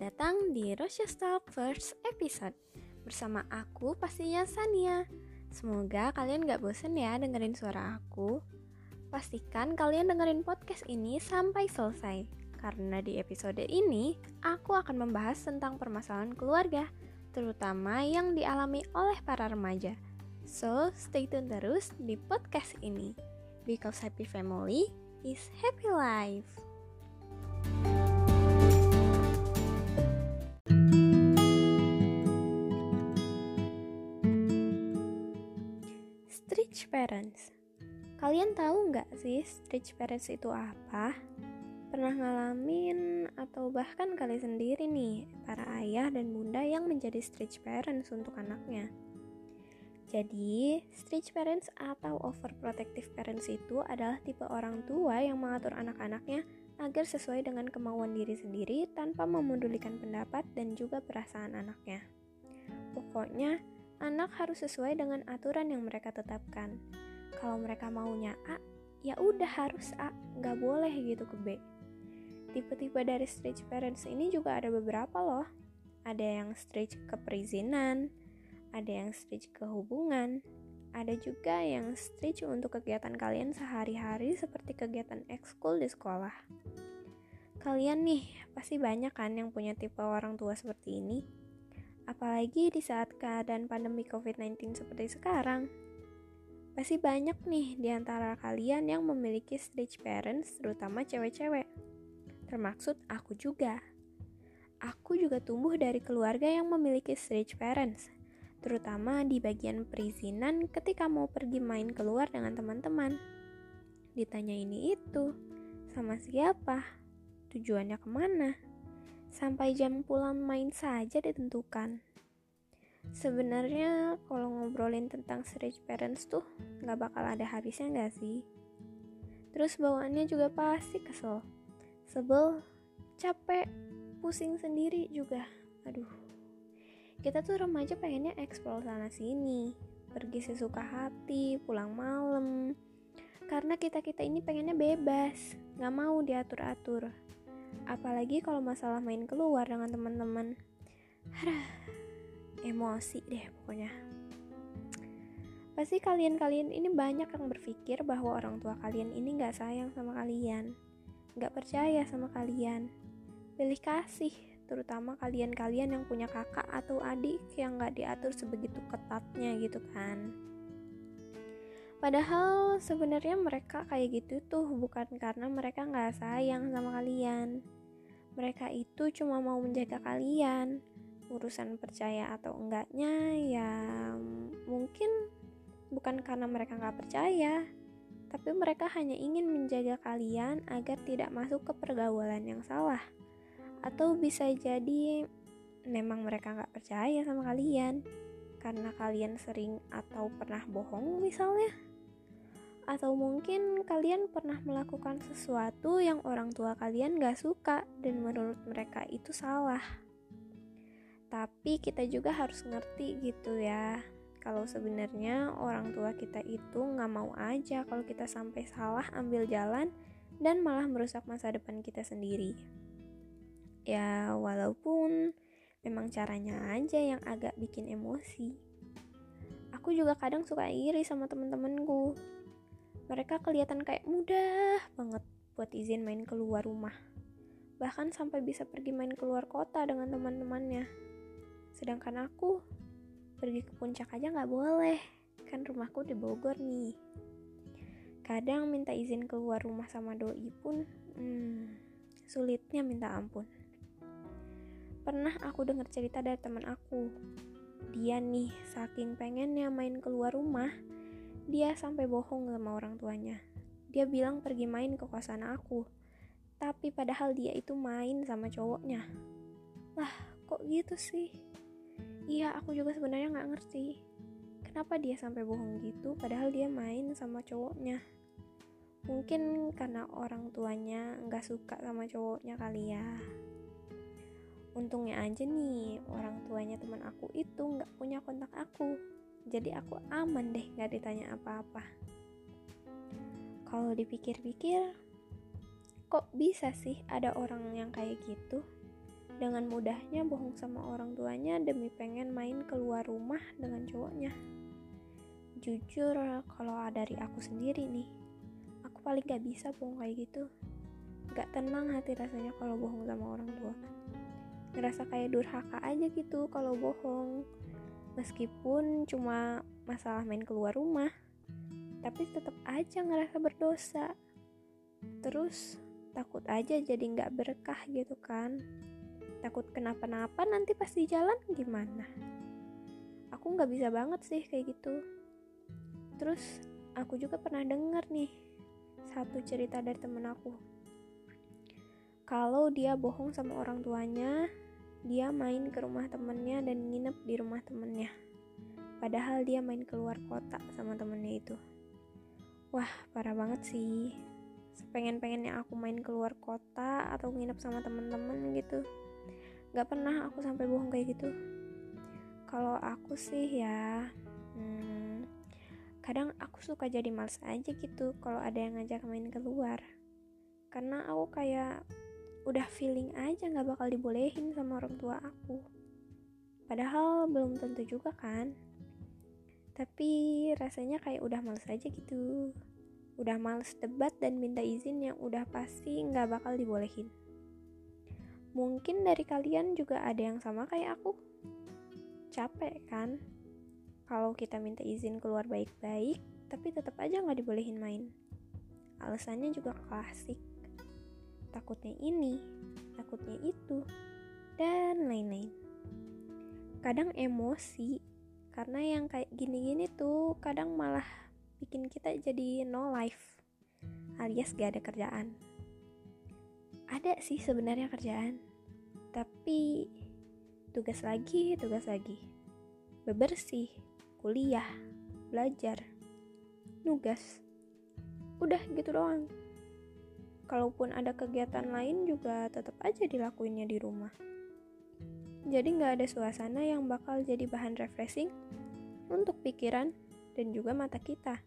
datang di Talk First episode. Bersama aku pastinya Sania. Semoga kalian gak bosen ya dengerin suara aku. Pastikan kalian dengerin podcast ini sampai selesai Karena di episode ini aku akan membahas tentang permasalahan keluarga Terutama yang dialami oleh para remaja. So stay tune terus di podcast ini. Because happy family is happy life Stretch parents. Kalian tahu nggak sih stretch parents itu apa? Pernah ngalamin atau bahkan kali sendiri nih para ayah dan bunda yang menjadi stretch parents untuk anaknya. Jadi, stretch parents atau overprotective parents itu adalah tipe orang tua yang mengatur anak-anaknya agar sesuai dengan kemauan diri sendiri tanpa memedulikan pendapat dan juga perasaan anaknya. Pokoknya, anak harus sesuai dengan aturan yang mereka tetapkan. Kalau mereka maunya A, ya udah harus A, nggak boleh gitu ke B. Tipe-tipe dari stretch parents ini juga ada beberapa loh. Ada yang stretch ke perizinan, ada yang stretch ke hubungan, ada juga yang stretch untuk kegiatan kalian sehari-hari seperti kegiatan ekskul di sekolah. Kalian nih pasti banyak kan yang punya tipe orang tua seperti ini. Apalagi di saat keadaan pandemi COVID-19 seperti sekarang. Pasti banyak nih di antara kalian yang memiliki stage parents, terutama cewek-cewek. Termaksud aku juga. Aku juga tumbuh dari keluarga yang memiliki stage parents, terutama di bagian perizinan ketika mau pergi main keluar dengan teman-teman. Ditanya ini itu, sama siapa? Tujuannya ke mana? Sampai jam pulang main saja ditentukan. Sebenarnya kalau ngobrolin tentang stretch parents tuh nggak bakal ada habisnya nggak sih? Terus bawaannya juga pasti kesel, sebel, capek, pusing sendiri juga. Aduh, kita tuh remaja pengennya eksplor sana sini, pergi sesuka hati, pulang malam. Karena kita-kita ini pengennya bebas, nggak mau diatur-atur apalagi kalau masalah main keluar dengan teman-teman. Emosi deh pokoknya. Pasti kalian-kalian ini banyak yang berpikir bahwa orang tua kalian ini gak sayang sama kalian gak percaya sama kalian. Pilih kasih terutama kalian-kalian yang punya kakak atau adik yang gak diatur sebegitu ketatnya gitu kan Padahal sebenarnya mereka kayak gitu tuh bukan karena mereka nggak sayang sama kalian. Mereka itu cuma mau menjaga kalian. Urusan percaya atau enggaknya ya mungkin bukan karena mereka nggak percaya, tapi mereka hanya ingin menjaga kalian agar tidak masuk ke pergaulan yang salah. Atau bisa jadi memang mereka nggak percaya sama kalian karena kalian sering atau pernah bohong misalnya atau mungkin kalian pernah melakukan sesuatu yang orang tua kalian gak suka dan menurut mereka itu salah. Tapi kita juga harus ngerti gitu ya, kalau sebenarnya orang tua kita itu gak mau aja kalau kita sampai salah ambil jalan dan malah merusak masa depan kita sendiri. Ya, walaupun memang caranya aja yang agak bikin emosi. Aku juga kadang suka iri sama temen-temenku mereka kelihatan kayak mudah banget buat izin main keluar rumah. Bahkan sampai bisa pergi main keluar kota dengan teman-temannya. Sedangkan aku pergi ke puncak aja nggak boleh, kan rumahku di Bogor nih. Kadang minta izin keluar rumah sama doi pun, hmm, sulitnya minta ampun. Pernah aku dengar cerita dari teman aku. Dia nih saking pengennya main keluar rumah, dia sampai bohong sama orang tuanya. Dia bilang pergi main ke kosan aku. Tapi padahal dia itu main sama cowoknya. Lah, kok gitu sih? Iya, aku juga sebenarnya nggak ngerti. Kenapa dia sampai bohong gitu padahal dia main sama cowoknya? Mungkin karena orang tuanya nggak suka sama cowoknya kali ya. Untungnya aja nih, orang tuanya teman aku itu nggak punya kontak aku jadi aku aman deh nggak ditanya apa-apa kalau dipikir-pikir kok bisa sih ada orang yang kayak gitu dengan mudahnya bohong sama orang tuanya demi pengen main keluar rumah dengan cowoknya. Jujur, kalau dari aku sendiri nih, aku paling gak bisa bohong kayak gitu. Gak tenang hati rasanya kalau bohong sama orang tua. Ngerasa kayak durhaka aja gitu kalau bohong. Meskipun cuma masalah main keluar rumah, tapi tetap aja ngerasa berdosa. Terus takut aja jadi nggak berkah gitu kan. Takut kenapa-napa nanti pas di jalan gimana? Aku nggak bisa banget sih kayak gitu. Terus aku juga pernah denger nih satu cerita dari temen aku. Kalau dia bohong sama orang tuanya dia main ke rumah temennya dan nginep di rumah temennya padahal dia main keluar kota sama temennya itu. Wah parah banget sih. Sepengen-pengennya aku main keluar kota atau nginep sama temen-temen gitu. Gak pernah aku sampai bohong kayak gitu. Kalau aku sih ya hmm, kadang aku suka jadi males aja gitu kalau ada yang ngajak main keluar. Karena aku kayak udah feeling aja gak bakal dibolehin sama orang tua aku padahal belum tentu juga kan tapi rasanya kayak udah males aja gitu udah males debat dan minta izin yang udah pasti nggak bakal dibolehin Mungkin dari kalian juga ada yang sama kayak aku. Capek kan? Kalau kita minta izin keluar baik-baik, tapi tetap aja nggak dibolehin main. Alasannya juga klasik. Takutnya ini, takutnya itu, dan lain-lain. Kadang emosi, karena yang kayak gini-gini tuh kadang malah bikin kita jadi no life, alias gak ada kerjaan. Ada sih sebenarnya kerjaan tapi tugas lagi tugas lagi. Bebersih kuliah belajar nugas. Udah gitu doang kalaupun ada kegiatan lain juga tetap aja dilakuinnya di rumah jadi nggak ada suasana yang bakal jadi bahan refreshing untuk pikiran dan juga mata kita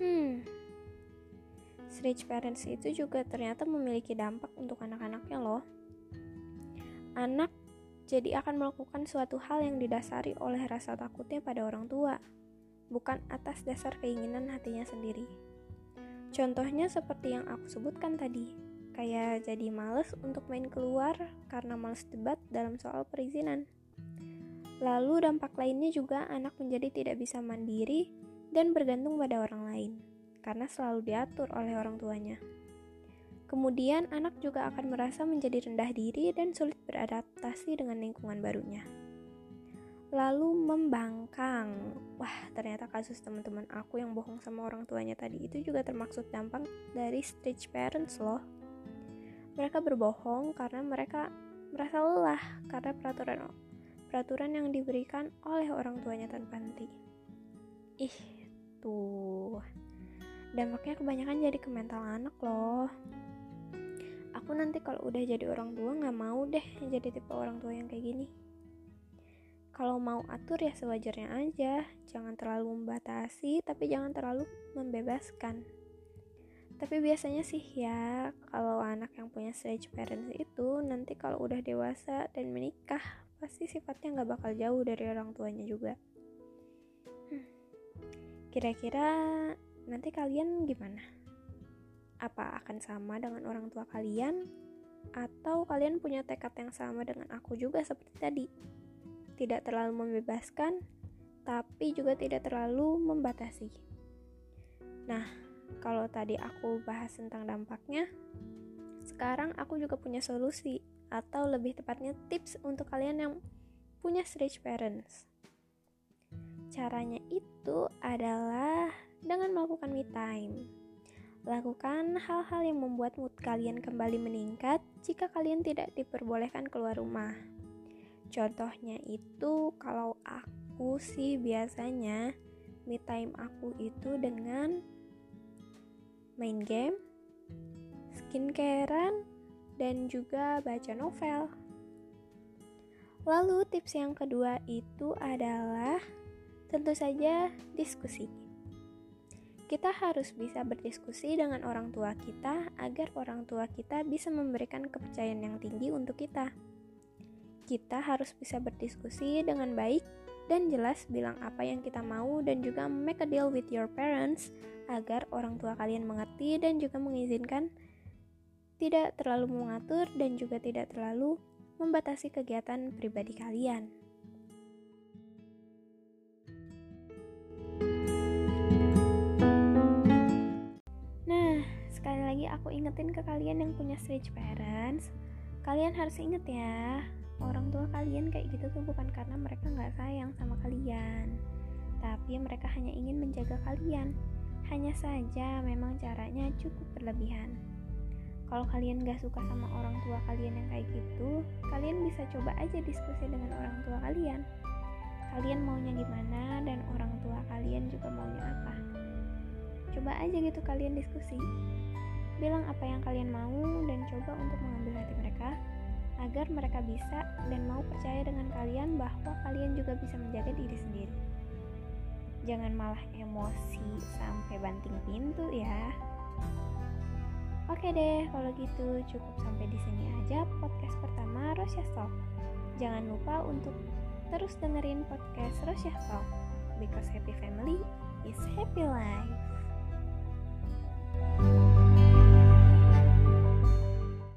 hmm rich parents itu juga ternyata memiliki dampak untuk anak-anaknya loh. Anak jadi akan melakukan suatu hal yang didasari oleh rasa takutnya pada orang tua, bukan atas dasar keinginan hatinya sendiri. Contohnya seperti yang aku sebutkan tadi, kayak jadi males untuk main keluar karena males debat dalam soal perizinan. Lalu dampak lainnya juga anak menjadi tidak bisa mandiri dan bergantung pada orang lain karena selalu diatur oleh orang tuanya. Kemudian, anak juga akan merasa menjadi rendah diri dan sulit beradaptasi dengan lingkungan barunya. Lalu membangkang. Wah, ternyata kasus teman-teman aku yang bohong sama orang tuanya tadi itu juga termaksud dampak dari stage parents loh. Mereka berbohong karena mereka merasa lelah karena peraturan peraturan yang diberikan oleh orang tuanya tanpa henti. Ih, tuh dampaknya kebanyakan jadi ke mental anak loh aku nanti kalau udah jadi orang tua nggak mau deh jadi tipe orang tua yang kayak gini kalau mau atur ya sewajarnya aja jangan terlalu membatasi tapi jangan terlalu membebaskan tapi biasanya sih ya kalau anak yang punya stage parents itu nanti kalau udah dewasa dan menikah pasti sifatnya nggak bakal jauh dari orang tuanya juga hmm. kira-kira Nanti kalian gimana? Apa akan sama dengan orang tua kalian? Atau kalian punya tekad yang sama dengan aku juga seperti tadi? Tidak terlalu membebaskan, tapi juga tidak terlalu membatasi. Nah, kalau tadi aku bahas tentang dampaknya, sekarang aku juga punya solusi atau lebih tepatnya tips untuk kalian yang punya strange parents. Caranya itu adalah dengan melakukan me time. Lakukan hal-hal yang membuat mood kalian kembali meningkat jika kalian tidak diperbolehkan keluar rumah. Contohnya itu kalau aku sih biasanya me time aku itu dengan main game, skincarean, dan juga baca novel. Lalu tips yang kedua itu adalah tentu saja diskusi Kita harus bisa berdiskusi dengan orang tua kita agar orang tua kita bisa memberikan kepercayaan yang tinggi untuk kita. Kita harus bisa berdiskusi dengan baik dan jelas bilang apa yang kita mau dan juga make a deal with your parents agar orang tua kalian mengerti dan juga mengizinkan tidak terlalu mengatur dan juga tidak terlalu membatasi kegiatan pribadi kalian. aku ingetin ke kalian yang punya stage parents kalian harus inget ya orang tua kalian kayak gitu tuh bukan karena mereka nggak sayang sama kalian tapi mereka hanya ingin menjaga kalian. Hanya saja memang caranya cukup berlebihan. Kalau kalian gak suka sama orang tua kalian yang kayak gitu kalian bisa coba aja diskusi dengan orang tua kalian. Kalian maunya gimana dan orang tua kalian juga maunya apa? Coba aja gitu kalian diskusi. Bilang apa yang kalian mau dan coba untuk mengambil hati mereka agar mereka bisa dan mau percaya dengan kalian bahwa kalian juga bisa menjaga diri sendiri. Jangan malah emosi sampai banting pintu ya. Oke deh, kalau gitu cukup sampai di sini aja podcast pertama Rosya Talk. Jangan lupa untuk terus dengerin podcast Rosya Talk because happy family is happy life.